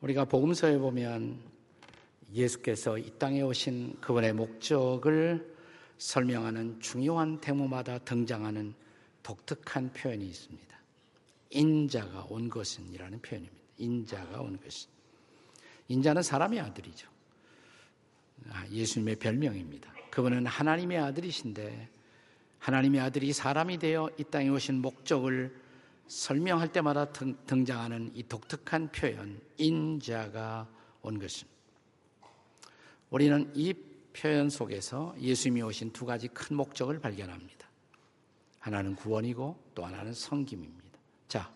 우리가 복음서에 보면 예수께서 이 땅에 오신 그분의 목적을 설명하는 중요한 대모마다 등장하는 독특한 표현이 있습니다. 인자가 온 것은이라는 표현입니다. 인자가 온 것은. 인자는 사람의 아들이죠. 아, 예수님의 별명입니다. 그분은 하나님의 아들이신데 하나님의 아들이 사람이 되어 이 땅에 오신 목적을 설명할 때마다 등장하는 이 독특한 표현, 인자가 온 것입니다. 우리는 이 표현 속에서 예수님이 오신 두 가지 큰 목적을 발견합니다. 하나는 구원이고 또 하나는 성김입니다. 자,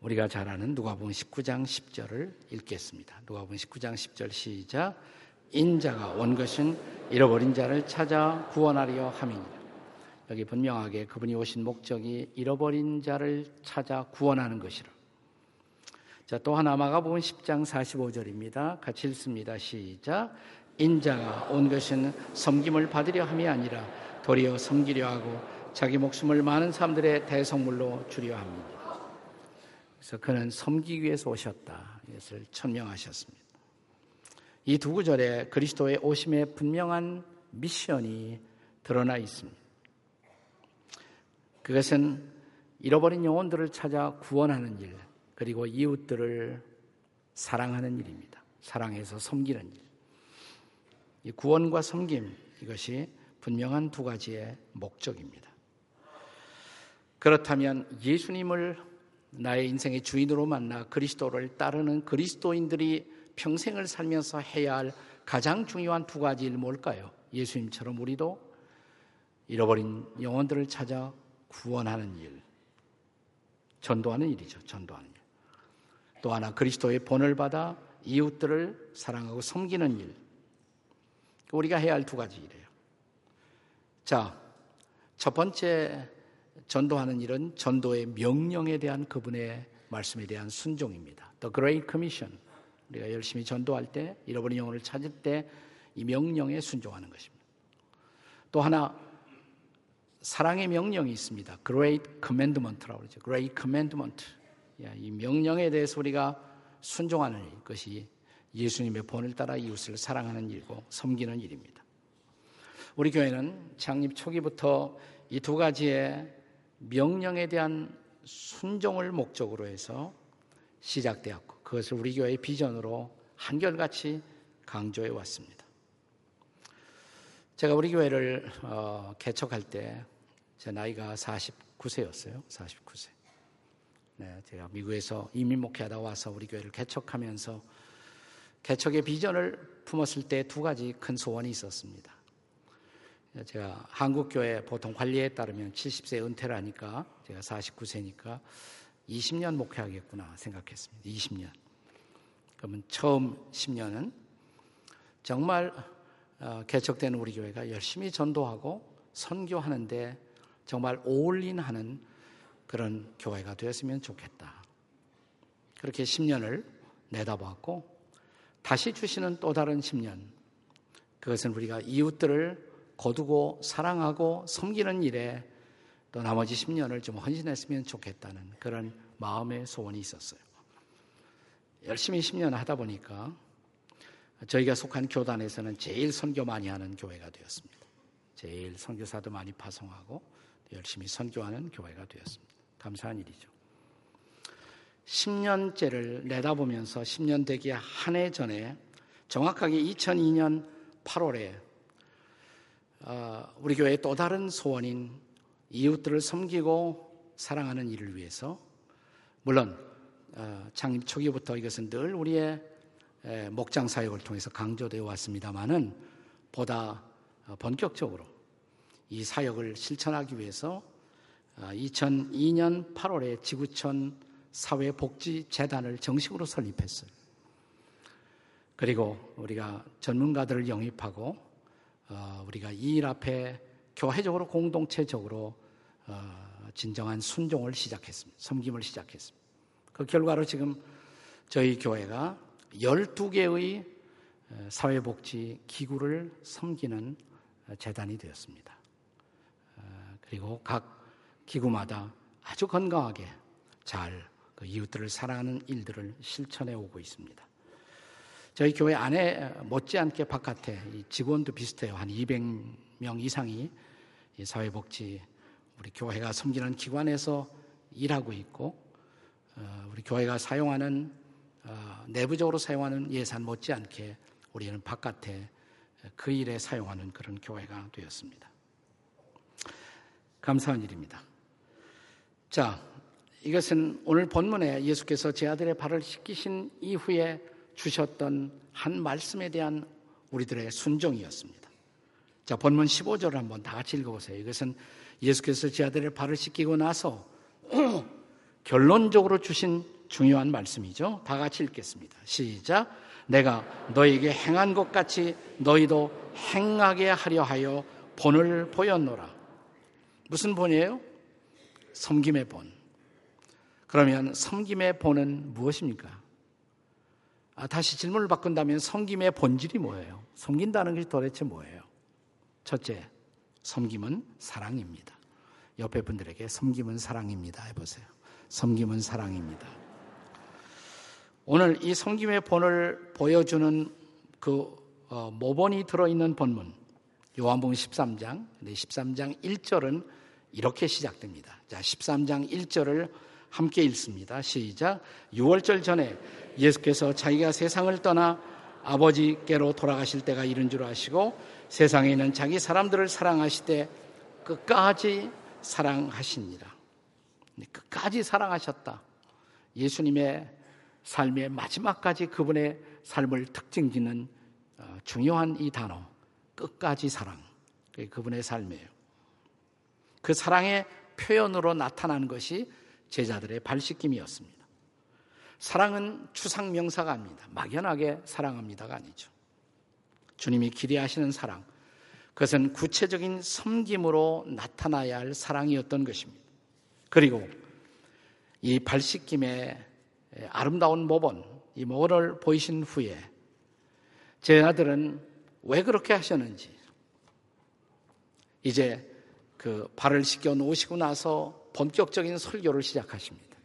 우리가 잘 아는 누가복음 19장 10절을 읽겠습니다. 누가복음 19장 10절 시작. 인자가 온 것은 잃어버린 자를 찾아 구원하려 함이니라. 여기 분명하게 그분이 오신 목적이 잃어버린 자를 찾아 구원하는 것이라. 자, 또 하나 마가복음 10장 45절입니다. 같이 읽습니다. 시작. 인자가 온 것은 섬김을 받으려 함이 아니라 도리어 섬기려 하고 자기 목숨을 많은 사람들의 대성물로 주려 합니다. 그래서 그는 섬기기 위해서 오셨다. 이것을 천명하셨습니다. 이 두 구절에 그리스도의 오심의 분명한 미션이 드러나 있습니다. 그것은 잃어버린 영혼들을 찾아 구원하는 일, 그리고 이웃들을 사랑하는 일입니다. 사랑해서 섬기는 일. 이 구원과 섬김 이것이 분명한 두 가지의 목적입니다. 그렇다면 예수님을 나의 인생의 주인으로 만나 그리스도를 따르는 그리스도인들이 평생을 살면서 해야 할 가장 중요한 두 가지 일 뭘까요? 예수님처럼 우리도 잃어버린 영혼들을 찾아 구원하는 일, 전도하는 일이죠. 전도하는 일. 또 하나 그리스도의 본을 받아 이웃들을 사랑하고 섬기는 일. 우리가 해야 할 두 가지 일이에요. 자, 첫 번째 전도하는 일은 전도의 명령에 대한 그분의 말씀에 대한 순종입니다. The Great Commission. 우리가 열심히 전도할 때, 잃어버린 영혼을 찾을 때 이 명령에 순종하는 것입니다. 또 하나 사랑의 명령이 있습니다. Great Commandment라고 그러죠. Great Commandment. 이 명령에 대해서 우리가 순종하는 것이 예수님의 본을 따라 이웃을 사랑하는 일고 섬기는 일입니다. 우리 교회는 창립 초기부터 이 두 가지의 명령에 대한 순종을 목적으로 해서 시작되었고 그것을 우리 교회의 비전으로 한결같이 강조해 왔습니다. 제가 우리 교회를 어, 개척할 때 제 나이가 49세였어요. 49세. 네, 제가 미국에서 이민 목회하다 와서 우리 교회를 개척하면서 개척의 비전을 품었을 때 두 가지 큰 소원이 있었습니다. 제가 한국교회 보통 관리에 따르면 70세 은퇴를 하니까 제가 49세니까 20년 목회하겠구나 생각했습니다. 20년. 그러면 처음 10년은 정말 어, 개척되는 우리 교회가 열심히 전도하고 선교하는데 정말 올인하는 그런 교회가 되었으면 좋겠다. 그렇게 10년을 내다보았고 다시 주시는 또 다른 10년. 그것은 우리가 이웃들을 거두고 사랑하고 섬기는 일에 또 나머지 10년을 좀 헌신했으면 좋겠다는 그런 마음의 소원이 있었어요. 열심히 10년 하다 보니까 저희가 속한 교단에서는 제일 선교 많이 하는 교회가 되었습니다. 제일 선교사도 많이 파송하고 열심히 선교하는 교회가 되었습니다. 감사한 일이죠. 10년째를 내다보면서 10년 되기 한 해 전에 정확하게 2002년 8월에 어, 우리 교회의 또 다른 소원인 이웃들을 섬기고 사랑하는 일을 위해서 물론 어, 창립 초기부터 이것은 늘 우리의 목장 사역을 통해서 강조되어 왔습니다만은 보다 어, 본격적으로 이 사역을 실천하기 위해서 2002년 8월에 지구촌 사회복지재단을 정식으로 설립했어요. 그리고 우리가 전문가들을 영입하고 어, 우리가 이 일 앞에 교회적으로 공동체적으로 어, 진정한 순종을 시작했습니다. 섬김을 시작했습니다. 그 결과로 지금 저희 교회가 12개의 어, 사회복지 기구를 섬기는 재단이 되었습니다. 그리고 각 기구마다 아주 건강하게 잘 그 이웃들을 사랑하는 일들을 실천해 오고 있습니다. 저희 교회 안에 못지않게 바깥에 직원도 비슷해요. 한 200명 이상이 사회복지 우리 교회가 섬기는 기관에서 일하고 있고 어, 우리 교회가 사용하는 어, 내부적으로 사용하는 예산 못지않게 우리는 바깥에 그 일에 사용하는 그런 교회가 되었습니다. 감사한 일입니다. 자, 이것은 오늘 본문에 예수께서 제 아들의 발을 씻기신 이후에 주셨던 한 말씀에 대한 우리들의 순종이었습니다. 자, 본문 15절을 한번 다 같이 읽어보세요. 이것은 예수께서 제 아들의 발을 씻기고 나서 결론적으로 주신 중요한 말씀이죠. 다 같이 읽겠습니다. 시작. 내가 너에게 행한 것 같이 너희도 행하게 하려 하여 본을 보였노라. 무슨 본이에요? 섬김의 본. 그러면 섬김의 본은 무엇입니까? 아, 다시 질문을 바꾼다면 섬김의 본질이 뭐예요? 섬긴다는 것이 도대체 뭐예요? 첫째, 섬김은 사랑입니다. 옆에 분들에게 섬김은 사랑입니다. 해보세요. 섬김은 사랑입니다. 오늘 이 섬김의 본을 보여주는 그 어, 모본이 들어있는 본문 요한복음 13장 13장 1절은 이렇게 시작됩니다. 자 13장 1절을 함께 읽습니다. 시작 6월절 전에 예수께서 자기가 세상을 떠나 아버지께로 돌아가실 때가 이른 줄 아시고 세상에 있는 자기 사람들을 사랑하시되 끝까지 사랑하십니다. 끝까지 사랑하셨다. 예수님의 삶의 마지막까지 그분의 삶을 특징 짓는 어, 중요한 이 단어, 끝까지 사랑. 그분의 삶이에요. 그 사랑의 표현으로 나타나는 것이 제자들의 발씻김이었습니다. 사랑은 추상 명사가 아닙니다. 막연하게 사랑합니다가 아니죠. 주님이 기대하시는 사랑, 그것은 구체적인 섬김으로 나타나야 할 사랑이었던 것입니다. 그리고 이 발씻김의 아름다운 모본, 이 모본을 보이신 후에 제 아들은 왜 그렇게 하셨는지 이제 그 발을 씻겨 놓으시고 나서 본격적인 설교를 시작하십니다.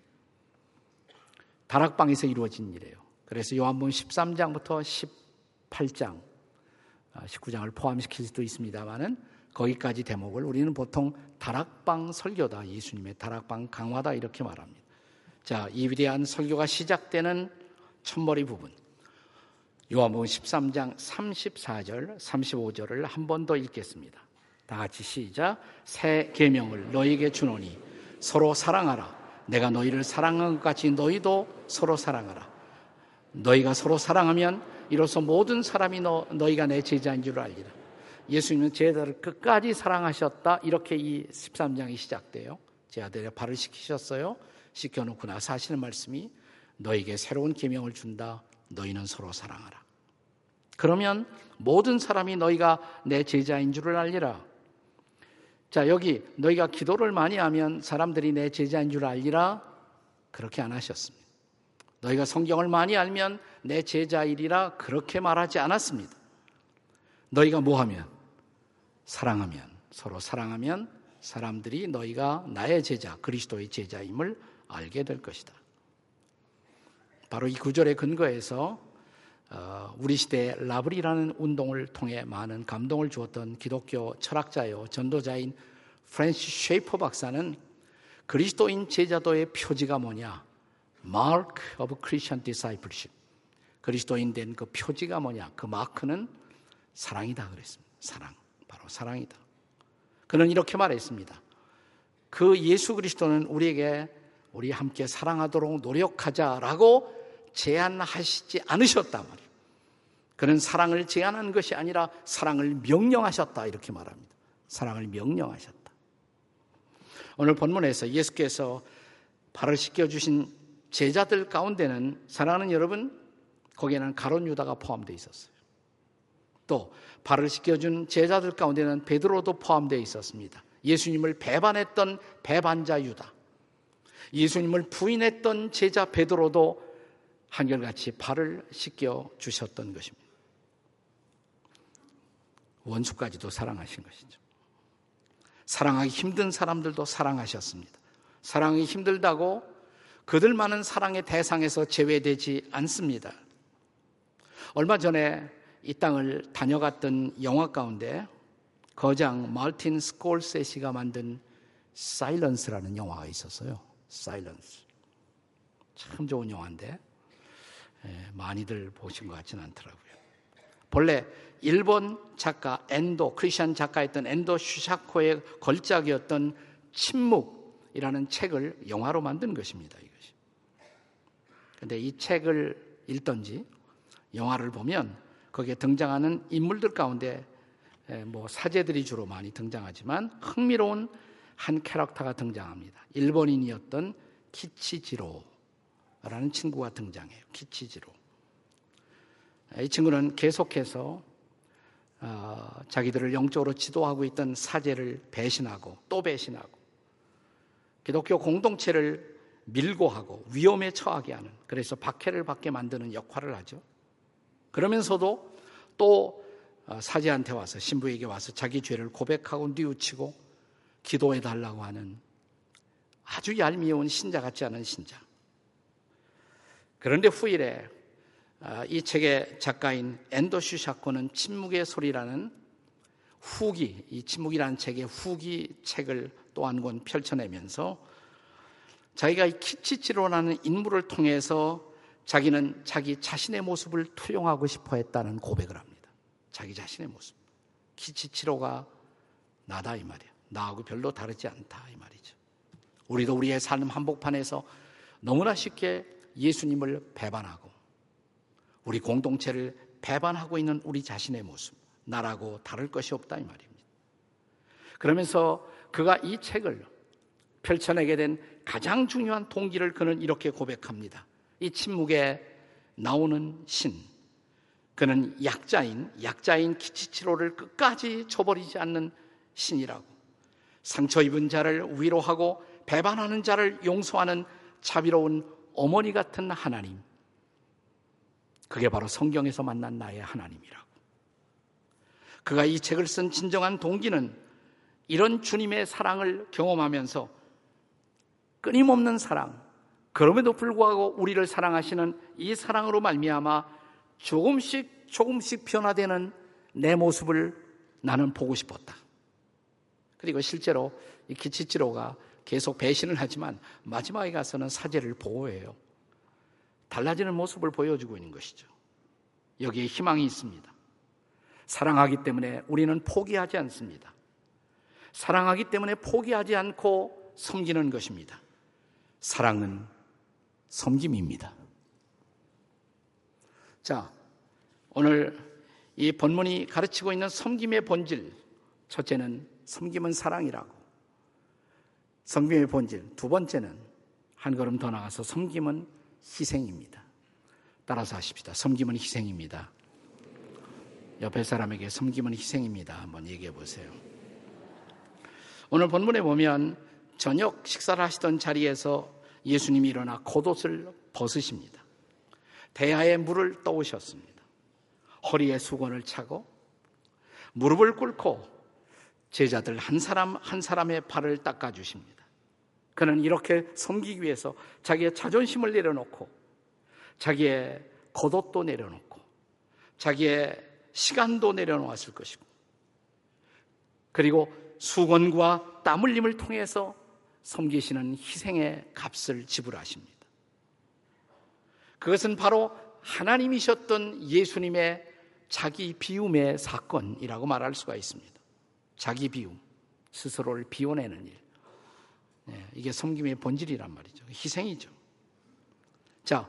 다락방에서 이루어진 일이에요. 그래서 요한복음 13장부터 18장, 19장을 아, 포함시킬 수도 있습니다만은 거기까지 대목을 우리는 보통 다락방 설교다, 예수님의 다락방 강화다 이렇게 말합니다. 자, 이 위대한 설교가 시작되는 첫머리 부분. 요한복음 13장 34절, 35절을 한 번 더 읽겠습니다. 다 같이 시작. 새 계명을 너에게 주노니 서로 사랑하라. 내가 너희를 사랑한 것 같이 너희도 서로 사랑하라. 너희가 서로 사랑하면 이로써 모든 사람이 너, 너희가 내 제자인 줄 알리라. 예수님은 제자들을 끝까지 사랑하셨다. 이렇게 이 13장이 시작돼요. 제 아들의 발을 시키셨어요. 씻겨놓고 나서 하시는 말씀이 너에게 새로운 계명을 준다. 너희는 서로 사랑하라. 그러면 모든 사람이 너희가 내 제자인 줄을 알리라. 자, 여기 너희가 기도를 많이 하면 사람들이 내 제자인 줄 알리라. 그렇게 안 하셨습니다. 너희가 성경을 많이 알면 내 제자이리라 그렇게 말하지 않았습니다. 너희가 뭐 하면? 사랑하면, 서로 사랑하면 사람들이 너희가 나의 제자, 그리스도의 제자임을 알게 될 것이다. 바로 이 구절의 근거에서 어, 우리 시대 라브리라는 운동을 통해 많은 감동을 주었던 기독교 철학자요 전도자인 프랜시스 쉐이퍼 박사는 그리스도인 제자도의 표지가 뭐냐? Mark of Christian Discipleship. 그리스도인 된 그 표지가 뭐냐? 그 마크는 사랑이다 그랬습니다. 사랑. 바로 사랑이다. 그는 이렇게 말했습니다. 그 예수 그리스도는 우리에게 우리 함께 사랑하도록 노력하자라고 제안하시지 않으셨단 말이에요. 그는 사랑을 제안한 것이 아니라 사랑을 명령하셨다 이렇게 말합니다. 사랑을 명령하셨다. 오늘 본문에서 예수께서 발을 씻겨 주신 제자들 가운데는 사랑하는 여러분 거기에는 가론 유다가 포함되어 있었어요. 또 발을 씻겨준 제자들 가운데는 베드로도 포함되어 있었습니다. 예수님을 배반했던 배반자 유다. 예수님을 부인했던 제자 베드로도 한결같이 발을 씻겨 주셨던 것입니다. 원수까지도 사랑하신 것이죠. 사랑하기 힘든 사람들도 사랑하셨습니다. 사랑하기 힘들다고 그들만은 사랑의 대상에서 제외되지 않습니다. 얼마 전에 이 땅을 다녀갔던 영화 가운데 거장 말틴 스콜세시가 만든 사일런스라는 영화가 있었어요. 사일런스. 참 좋은 영화인데 예, 많이들 보신 것 같지는 않더라고요. 본래 일본 작가 엔도 크리스천 작가였던 엔도 슈샤코의 걸작이었던 침묵이라는 책을 영화로 만든 것입니다. 이것이. 근데 이 책을 읽던지 영화를 보면 거기에 등장하는 인물들 가운데 뭐 사제들이 주로 많이 등장하지만 흥미로운 한 캐릭터가 등장합니다. 일본인이었던 키치지로 라는 친구가 등장해요. 키치지로. 이 친구는 계속해서 어, 자기들을 영적으로 지도하고 있던 사제를 배신하고 또 배신하고 기독교 공동체를 밀고 하고 위험에 처하게 하는 그래서 박해를 받게 만드는 역할을 하죠. 그러면서도 또 어, 사제한테 와서 신부에게 와서 자기 죄를 고백하고 뉘우치고 기도해 달라고 하는 아주 얄미운 신자 같지 않은 신자. 그런데 후일에 어, 이 책의 작가인 엔더슈 샤코는 침묵의 소리라는 후기, 이 침묵이라는 책의 후기 책을 또 한 권 펼쳐내면서 자기가 이 키치치로라는 인물을 통해서 자기는 자기 자신의 모습을 투영하고 싶어 했다는 고백을 합니다. 자기 자신의 모습. 키치치로가 나다 이 말이야. 나하고 별로 다르지 않다 이 말이죠. 우리도 우리의 삶 한복판에서 너무나 쉽게 예수님을 배반하고 우리 공동체를 배반하고 있는 우리 자신의 모습, 나라고 다를 것이 없다 이 말입니다. 그러면서 그가 이 책을 펼쳐내게 된 가장 중요한 동기를 그는 이렇게 고백합니다. 이 침묵에 나오는 신. 그는 약자인, 약자인 키치치로를 끝까지 저버리지 않는 신이라고. 상처 입은 자를 위로하고 배반하는 자를 용서하는 자비로운 어머니 같은 하나님. 그게 바로 성경에서 만난 나의 하나님이라고. 그가 이 책을 쓴 진정한 동기는 이런 주님의 사랑을 경험하면서 끊임없는 사랑, 그럼에도 불구하고 우리를 사랑하시는 이 사랑으로 말미암아 조금씩 조금씩 변화되는 내 모습을 나는 보고 싶었다. 그리고 실제로 이 기치치로가 계속 배신을 하지만 마지막에 가서는 사제를 보호해요. 달라지는 모습을 보여주고 있는 것이죠. 여기에 희망이 있습니다. 사랑하기 때문에 우리는 포기하지 않습니다. 사랑하기 때문에 포기하지 않고 섬기는 것입니다. 사랑은 섬김입니다. 자, 오늘 이 본문이 가르치고 있는 섬김의 본질. 첫째는 섬김은 사랑이라고. 섬김의 본질. 두 번째는 한 걸음 더 나가서 섬김은 희생입니다. 따라서 하십시다. 섬김은 희생입니다. 옆에 사람에게 섬김은 희생입니다. 한번 얘기해 보세요. 오늘 본문에 보면 저녁 식사를 하시던 자리에서 예수님이 일어나 겉옷을 벗으십니다. 대야에 물을 떠오셨습니다. 허리에 수건을 차고 무릎을 꿇고 제자들 한 사람 한 사람의 발을 닦아 주십니다. 그는 이렇게 섬기기 위해서 자기의 자존심을 내려놓고 자기의 겉옷도 내려놓고 자기의 시간도 내려놓았을 것이고 그리고 수건과 땀 흘림을 통해서 섬기시는 희생의 값을 지불하십니다. 그것은 바로 하나님이셨던 예수님의 자기 비움의 사건이라고 말할 수가 있습니다. 자기 비움, 스스로를 비워내는 일. 네, 이게 섬김의 본질이란 말이죠. 희생이죠. 자,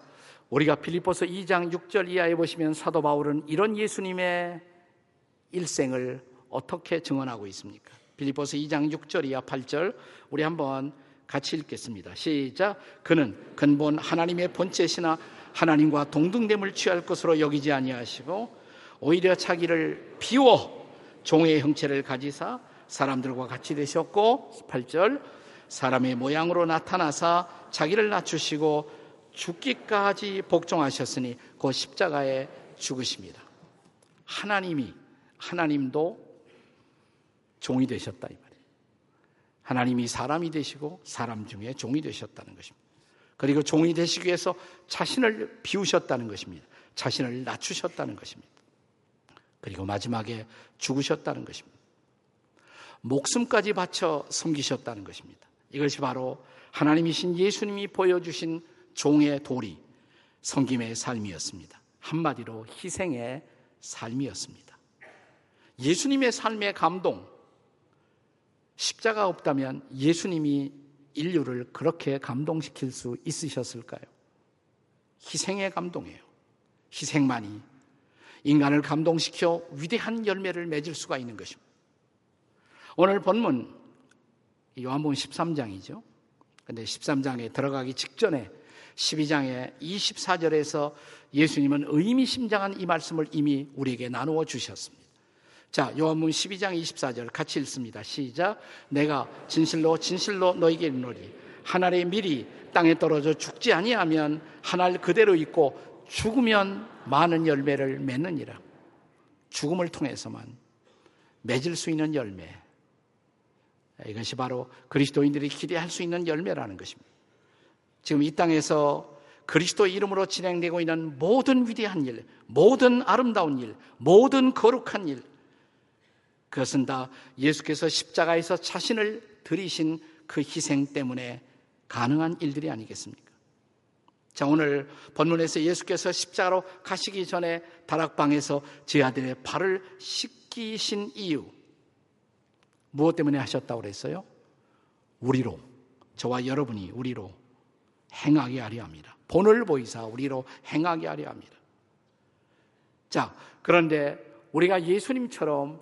우리가 필리포스 2장 6절 이하에 보시면 사도 바울은 이런 예수님의 일생을 어떻게 증언하고 있습니까? 빌리포스 2장 6절 이하 8절 우리 한번 같이 읽겠습니다. 시작. 그는 근본 하나님의 본체시나 하나님과 동등됨을 취할 것으로 여기지 아니하시고 오히려 자기를 비워 종의 형체를 가지사 사람들과 같이 되셨고 8절 사람의 모양으로 나타나사 자기를 낮추시고 죽기까지 복종하셨으니 그 십자가에 죽으십니다. 하나님이 하나님도 종이 되셨다 이 말이에요. 하나님이 사람이 되시고 사람 중에 종이 되셨다는 것입니다. 그리고 종이 되시기 위해서 자신을 비우셨다는 것입니다. 자신을 낮추셨다는 것입니다. 그리고 마지막에 죽으셨다는 것입니다. 목숨까지 바쳐 섬기셨다는 것입니다. 이것이 바로 하나님이신 예수님이 보여주신 종의 도리, 섬김의 삶이었습니다. 한마디로 희생의 삶이었습니다. 예수님의 삶의 감동, 십자가 없다면 예수님이 인류를 그렇게 감동시킬 수 있으셨을까요? 희생의 감동이에요. 희생만이 인간을 감동시켜 위대한 열매를 맺을 수가 있는 것입니다. 오늘 본문 요한복음 13장이죠. 근데 13장에 들어가기 직전에 12장의 24절에서 예수님은 의미심장한 이 말씀을 이미 우리에게 나누어 주셨습니다. 자, 요한복음 12장 24절 같이 읽습니다. 시작. 내가 진실로 진실로 너에게 이르노리 한 알의 밀이 땅에 떨어져 죽지 아니하면 한알 그대로 있고 죽으면 많은 열매를 맺느니라. 죽음을 통해서만 맺을 수 있는 열매. 이것이 바로 그리스도인들이 기대할 수 있는 열매라는 것입니다. 지금 이 땅에서 그리스도 이름으로 진행되고 있는 모든 위대한 일, 모든 아름다운 일, 모든 거룩한 일, 그것은 다 예수께서 십자가에서 자신을 들이신 그 희생 때문에 가능한 일들이 아니겠습니까? 자, 오늘 본문에서 예수께서 십자가로 가시기 전에 다락방에서 제 아들의 발을 씻기신 이유, 무엇 때문에 하셨다고 그랬어요? 우리로, 저와 여러분이 우리로 행하게 하려 합니다. 본을 보이사 우리로 행하게 하려 합니다. 자, 그런데 우리가 예수님처럼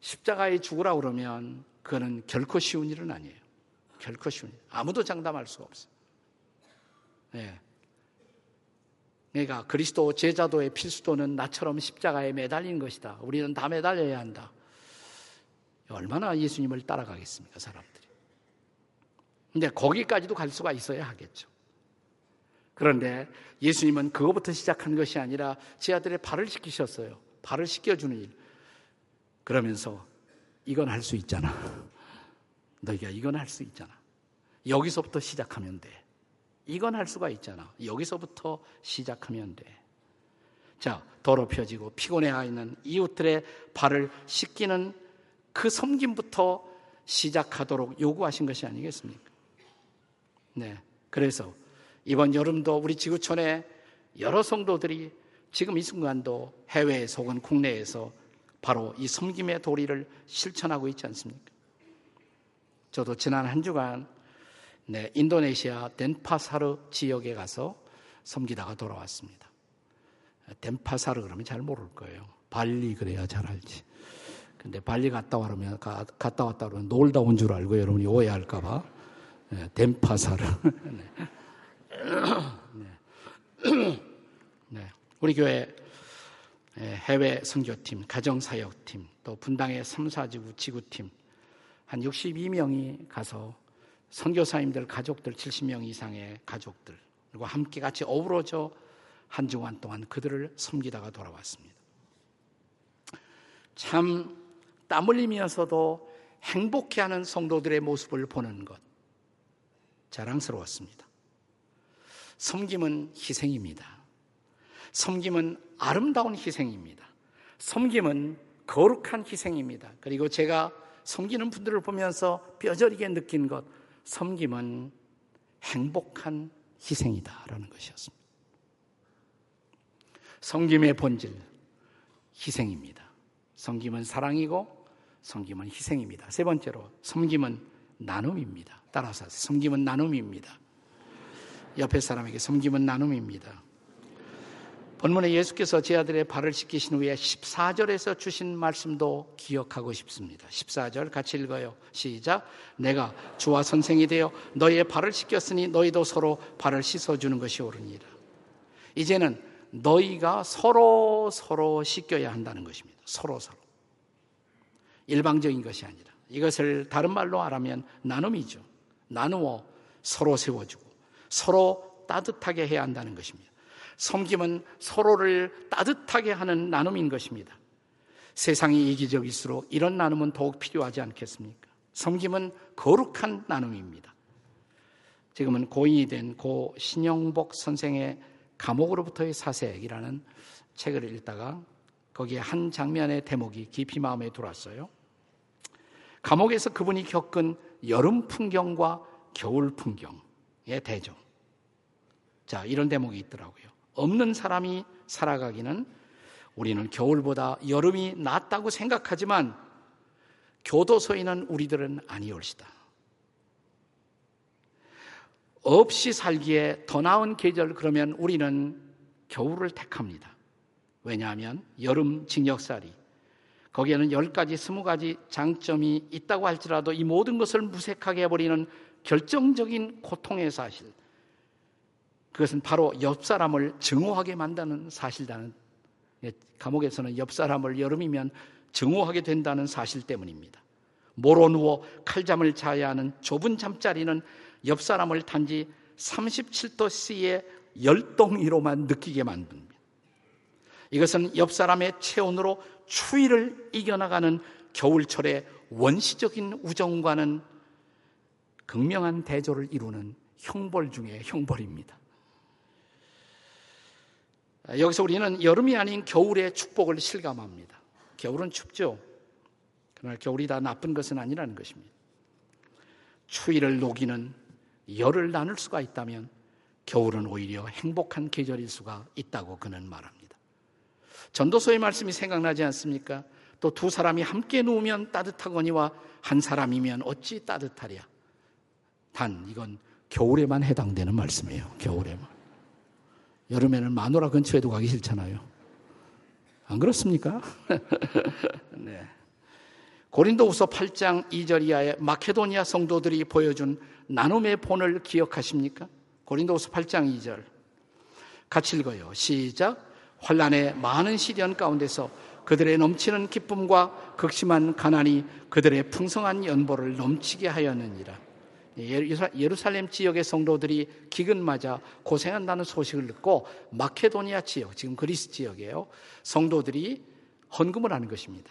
십자가에 죽으라 그러면 그거는 결코 쉬운 일은 아니에요. 결코 쉬운 일. 아무도 장담할 수가 없어요. 네. 그러니까 그리스도 제자도의 필수도는 나처럼 십자가에 매달린 것이다. 우리는 다 매달려야 한다. 얼마나 예수님을 따라가겠습니까, 사람들이. 근데 거기까지도 갈 수가 있어야 하겠죠. 그런데 예수님은 그거부터 시작한 것이 아니라 제 아들의 발을 씻기셨어요. 발을 씻겨주는 일. 그러면서 이건 할 수 있잖아. 너희가 이건 할 수 있잖아. 여기서부터 시작하면 돼. 이건 할 수가 있잖아. 여기서부터 시작하면 돼. 자, 더럽혀지고 피곤해 있는 이웃들의 발을 씻기는 그 섬김부터 시작하도록 요구하신 것이 아니겠습니까? 네. 그래서 이번 여름도 우리 지구촌에 여러 성도들이 지금 이 순간도 해외에서 혹은 국내에서 바로 이 섬김의 도리를 실천하고 있지 않습니까? 저도 지난 한 주간 네, 인도네시아 덴파사르 지역에 가서 섬기다가 돌아왔습니다. 덴파사르 그러면 잘 모를 거예요. 발리 그래야 잘 알지. 근데 발리 갔다 와면 갔다 왔다 그러면 놀다 온 줄 알고 여러분이 오해할까 봐 네, 덴파사르. 네. 네. 네. 우리 교회 해외 선교팀, 가정사역팀, 또 분당의 3, 4지구 지구팀 한 62명이 가서 선교사님들 가족들 70명 이상의 가족들 그리고 함께 같이 어우러져 한 주간 동안 그들을 섬기다가 돌아왔습니다. 참 땀 흘리면서도 행복해하는 성도들의 모습을 보는 것 자랑스러웠습니다. 섬김은 희생입니다. 섬김은 아름다운 희생입니다. 섬김은 거룩한 희생입니다. 그리고 제가 섬기는 분들을 보면서 뼈저리게 느낀 것, 섬김은 행복한 희생이다라는 것이었습니다. 섬김의 본질, 희생입니다. 섬김은 사랑이고, 섬김은 희생입니다. 세 번째로, 섬김은 나눔입니다. 따라서 섬김은 나눔입니다. 옆에 사람에게 섬김은 나눔입니다. 본문에 예수께서 제 아들의 발을 씻기신 후에 14절에서 주신 말씀도 기억하고 싶습니다. 14절 같이 읽어요. 시작. 내가 주와 선생이 되어 너희의 발을 씻겼으니 너희도 서로 발을 씻어주는 것이 옳으니라. 이제는 너희가 서로 서로 씻겨야 한다는 것입니다. 서로 서로. 일방적인 것이 아니라 이것을 다른 말로 말하면 나눔이죠. 나누어 서로 세워주고 서로 따뜻하게 해야 한다는 것입니다. 섬김은 서로를 따뜻하게 하는 나눔인 것입니다. 세상이 이기적일수록 이런 나눔은 더욱 필요하지 않겠습니까? 섬김은 거룩한 나눔입니다. 지금은 고인이 된 고 신영복 선생의 감옥으로부터의 사색이라는 책을 읽다가 거기에 한 장면의 대목이 깊이 마음에 들어왔어요. 감옥에서 그분이 겪은 여름 풍경과 겨울 풍경의 대조. 자, 이런 대목이 있더라고요. 없는 사람이 살아가기는 우리는 겨울보다 여름이 낫다고 생각하지만 교도소에 있는 우리들은 아니올시다. 없이 살기에 더 나은 계절 그러면 우리는 겨울을 택합니다. 왜냐하면 여름 징역살이 거기에는 10가지, 20가지 장점이 있다고 할지라도 이 모든 것을 무색하게 해버리는 결정적인 고통의 사실. 그것은 바로 옆 사람을 증오하게 만드는 사실이라는 예, 감옥에서는 옆 사람을 여름이면 증오하게 된다는 사실 때문입니다. 모로 누워 칼잠을 자야 하는 좁은 잠자리는 옆 사람을 단지 37도씨의 열동이로만 느끼게 만듭니다. 이것은 옆 사람의 체온으로 추위를 이겨나가는 겨울철의 원시적인 우정과는 극명한 대조를 이루는 형벌 중의 형벌입니다. 여기서 우리는 여름이 아닌 겨울의 축복을 실감합니다. 겨울은 춥죠. 그러나 겨울이 다 나쁜 것은 아니라는 것입니다. 추위를 녹이는 열을 나눌 수가 있다면 겨울은 오히려 행복한 계절일 수가 있다고 그는 말합니다. 전도서의 말씀이 생각나지 않습니까? 또 두 사람이 함께 누우면 따뜻하거니와 한 사람이면 어찌 따뜻하랴. 단 이건 겨울에만 해당되는 말씀이에요. 겨울에만. 여름에는 마누라 근처에도 가기 싫잖아요. 안 그렇습니까? 네. 고린도후서 8장 2절 이하의 마케도니아 성도들이 보여준 나눔의 본을 기억하십니까? 고린도후서 8장 2절. 같이 읽어요. 시작. 환란의 많은 시련 가운데서 그들의 넘치는 기쁨과 극심한 가난이 그들의 풍성한 연보를 넘치게 하였느니라. 예루살렘 지역의 성도들이 기근 맞아 고생한다는 소식을 듣고 마케도니아 지역, 지금 그리스 지역이에요. 성도들이 헌금을 하는 것입니다.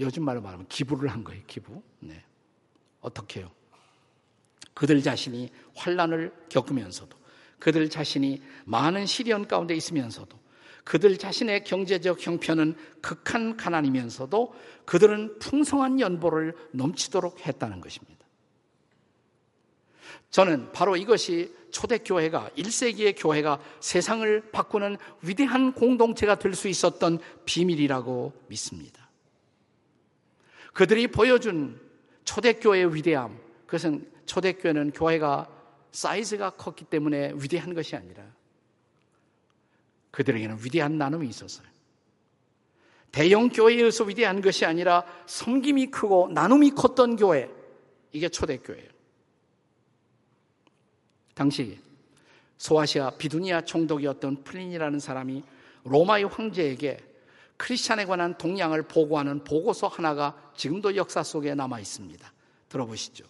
요즘 말로 말하면 기부를 한 거예요, 기부. 네. 어떻게 해요? 그들 자신이 환란을 겪으면서도 그들 자신이 많은 시련 가운데 있으면서도 그들 자신의 경제적 형편은 극한 가난이면서도 그들은 풍성한 연보를 넘치도록 했다는 것입니다. 저는 바로 이것이 초대교회가 1세기의 교회가 세상을 바꾸는 위대한 공동체가 될 수 있었던 비밀이라고 믿습니다. 그들이 보여준 초대교회의 위대함, 그것은 초대교회는 교회가 사이즈가 컸기 때문에 위대한 것이 아니라 그들에게는 위대한 나눔이 있었어요. 대형 교회에 의해서 위대한 것이 아니라 섬김이 크고 나눔이 컸던 교회, 이게 초대교회예요. 당시 소아시아 비두니아 총독이었던 플리니라는 사람이 로마의 황제에게 크리스찬에 관한 동향을 보고하는 보고서 하나가 지금도 역사 속에 남아 있습니다. 들어보시죠.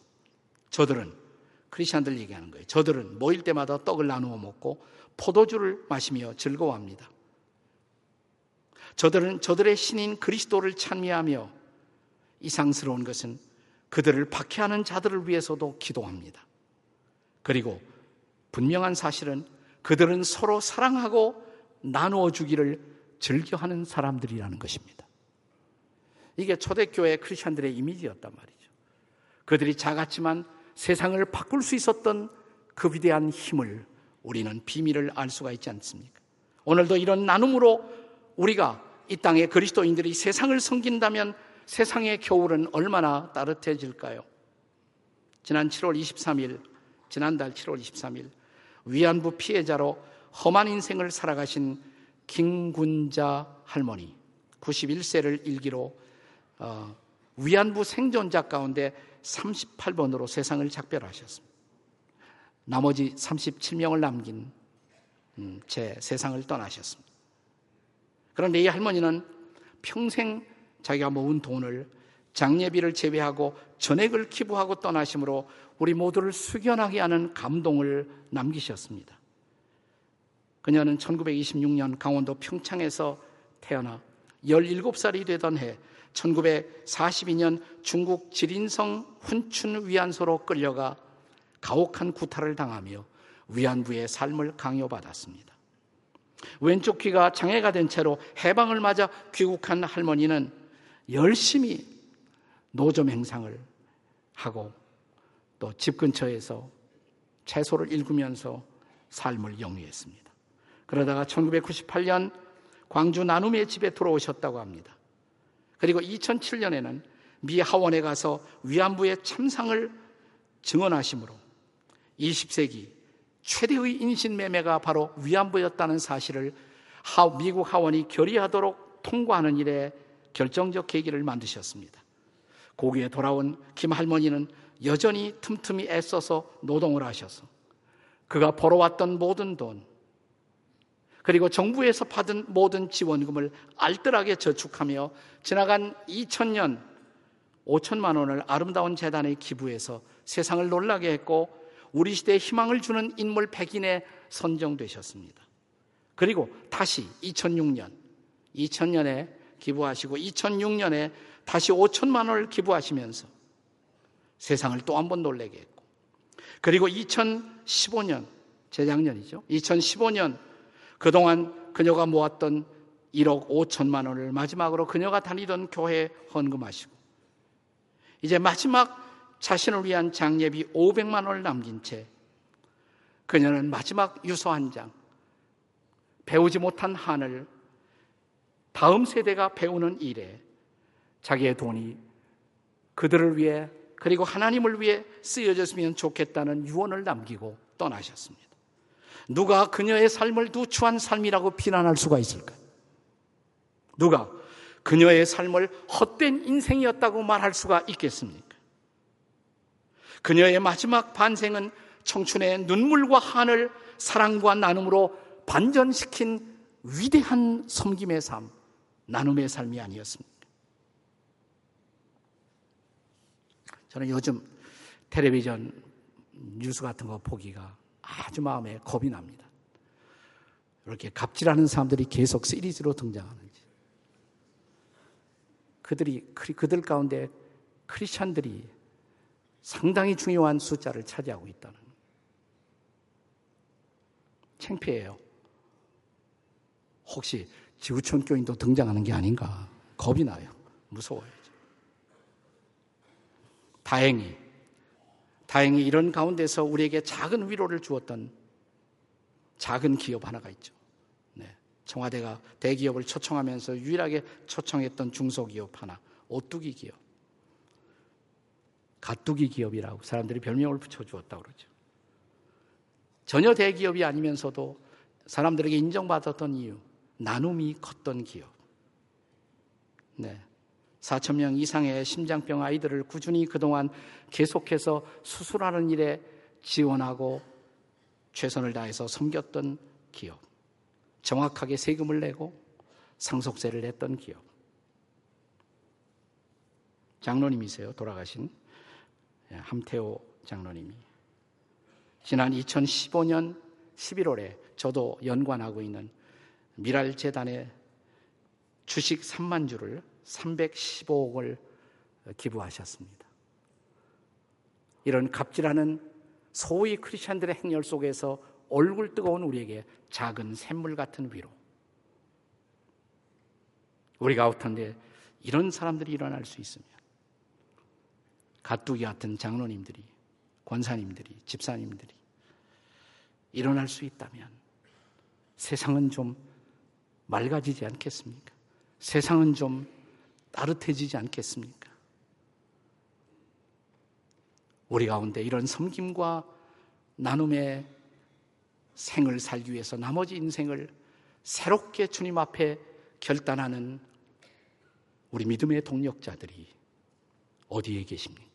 저들은 크리스찬들 얘기하는 거예요. 저들은 모일 때마다 떡을 나누어 먹고 포도주를 마시며 즐거워합니다. 저들은 저들의 신인 그리스도를 찬미하며 이상스러운 것은 그들을 박해하는 자들을 위해서도 기도합니다. 그리고 분명한 사실은 그들은 서로 사랑하고 나누어 주기를 즐겨하는 사람들이라는 것입니다. 이게 초대교회 크리스천들의 이미지였단 말이죠. 그들이 작았지만 세상을 바꿀 수 있었던 그 위대한 힘을 우리는 비밀을 알 수가 있지 않습니까? 오늘도 이런 나눔으로 우리가 이 땅의 그리스도인들이 세상을 섬긴다면 세상의 겨울은 얼마나 따뜻해질까요? 지난 7월 23일, 지난달 7월 23일 위안부 피해자로 험한 인생을 살아가신 김군자 할머니 91세를 일기로 어, 위안부 생존자 가운데 38번으로 세상을 작별하셨습니다. 나머지 37명을 남긴 음, 제 세상을 떠나셨습니다. 그런데 이 할머니는 평생 자기가 모은 돈을 장례비를 제외하고 전액을 기부하고 떠나심으로 우리 모두를 숙연하게 하는 감동을 남기셨습니다. 그녀는 1926년 강원도 평창에서 태어나 17살이 되던 해 1942년 중국 지린성 훈춘 위안소로 끌려가 가혹한 구타를 당하며 위안부의 삶을 강요받았습니다. 왼쪽 귀가 장애가 된 채로 해방을 맞아 귀국한 할머니는 열심히 노점 행상을 하고 또 집 근처에서 채소를 읽으면서 삶을 영위했습니다. 그러다가 1998년 광주 나눔의 집에 들어오셨다고 합니다. 그리고 2007년에는 미 하원에 가서 위안부의 참상을 증언하심으로 20세기 최대의 인신매매가 바로 위안부였다는 사실을 미국 하원이 결의하도록 통과하는 일에 결정적 계기를 만드셨습니다. 고기에 돌아온 김 할머니는 여전히 틈틈이 애써서 노동을 하셔서 그가 벌어왔던 모든 돈, 그리고 정부에서 받은 모든 지원금을 알뜰하게 저축하며 지나간 2000년 5천만 원을 아름다운 재단에 기부해서 세상을 놀라게 했고 우리 시대에 희망을 주는 인물 100인에 선정되셨습니다. 그리고 다시 2006년, 2000년에 기부하시고 2006년에 다시 5천만 원을 기부하시면서 세상을 또 한 번 놀라게 했고 그리고 2015년, 재작년이죠. 2015년 그동안 그녀가 모았던 1억 5천만 원을 마지막으로 그녀가 다니던 교회에 헌금하시고 이제 마지막 자신을 위한 장례비 500만 원을 남긴 채 그녀는 마지막 유서 한 장, 배우지 못한 한을 다음 세대가 배우는 일에 자기의 돈이 그들을 위해 그리고 하나님을 위해 쓰여졌으면 좋겠다는 유언을 남기고 떠나셨습니다. 누가 그녀의 삶을 누추한 삶이라고 비난할 수가 있을까? 누가 그녀의 삶을 헛된 인생이었다고 말할 수가 있겠습니까? 그녀의 마지막 반생은 청춘의 눈물과 한을 사랑과 나눔으로 반전시킨 위대한 섬김의 삶, 나눔의 삶이 아니었습니까? 저는 요즘 텔레비전 뉴스 같은 거 보기가 아주 마음에 겁이 납니다. 이렇게 갑질하는 사람들이 계속 시리즈로 등장하는지. 그들이, 그들 가운데 크리스찬들이 상당히 중요한 숫자를 차지하고 있다는. 창피해요. 혹시 지구촌 교인도 등장하는 게 아닌가 겁이 나요. 무서워요. 다행히 다행히 이런 가운데서 우리에게 작은 위로를 주었던 작은 기업 하나가 있죠. 네. 청와대가 대기업을 초청하면서 유일하게 초청했던 중소기업 하나, 오뚜기 기업. 가뚜기 기업이라고 사람들이 별명을 붙여주었다고 그러죠. 전혀 대기업이 아니면서도 사람들에게 인정받았던 이유, 나눔이 컸던 기업. 네. 4천 명 이상의 심장병 아이들을 꾸준히 그동안 계속해서 수술하는 일에 지원하고 최선을 다해서 섬겼던 기업. 정확하게 세금을 내고 상속세를 냈던 기업. 장로님이세요. 돌아가신 예, 함태호 장로님이. 지난 2015년 11월에 저도 연관하고 있는 미랄 재단의 주식 3만 주를 315억을 기부하셨습니다. 이런 갑질하는 소위 크리스천들의 행렬 속에서 얼굴 뜨거운 우리에게 작은 샘물 같은 위로. 우리 가운데 이런 사람들이 일어날 수 있으면 가뚜기 같은 장로님들이, 권사님들이, 집사님들이 일어날 수 있다면 세상은 좀 맑아지지 않겠습니까? 세상은 좀 따뜻해지지 않겠습니까? 우리 가운데 이런 섬김과 나눔의 생을 살기 위해서 나머지 인생을 새롭게 주님 앞에 결단하는 우리 믿음의 동력자들이 어디에 계십니까?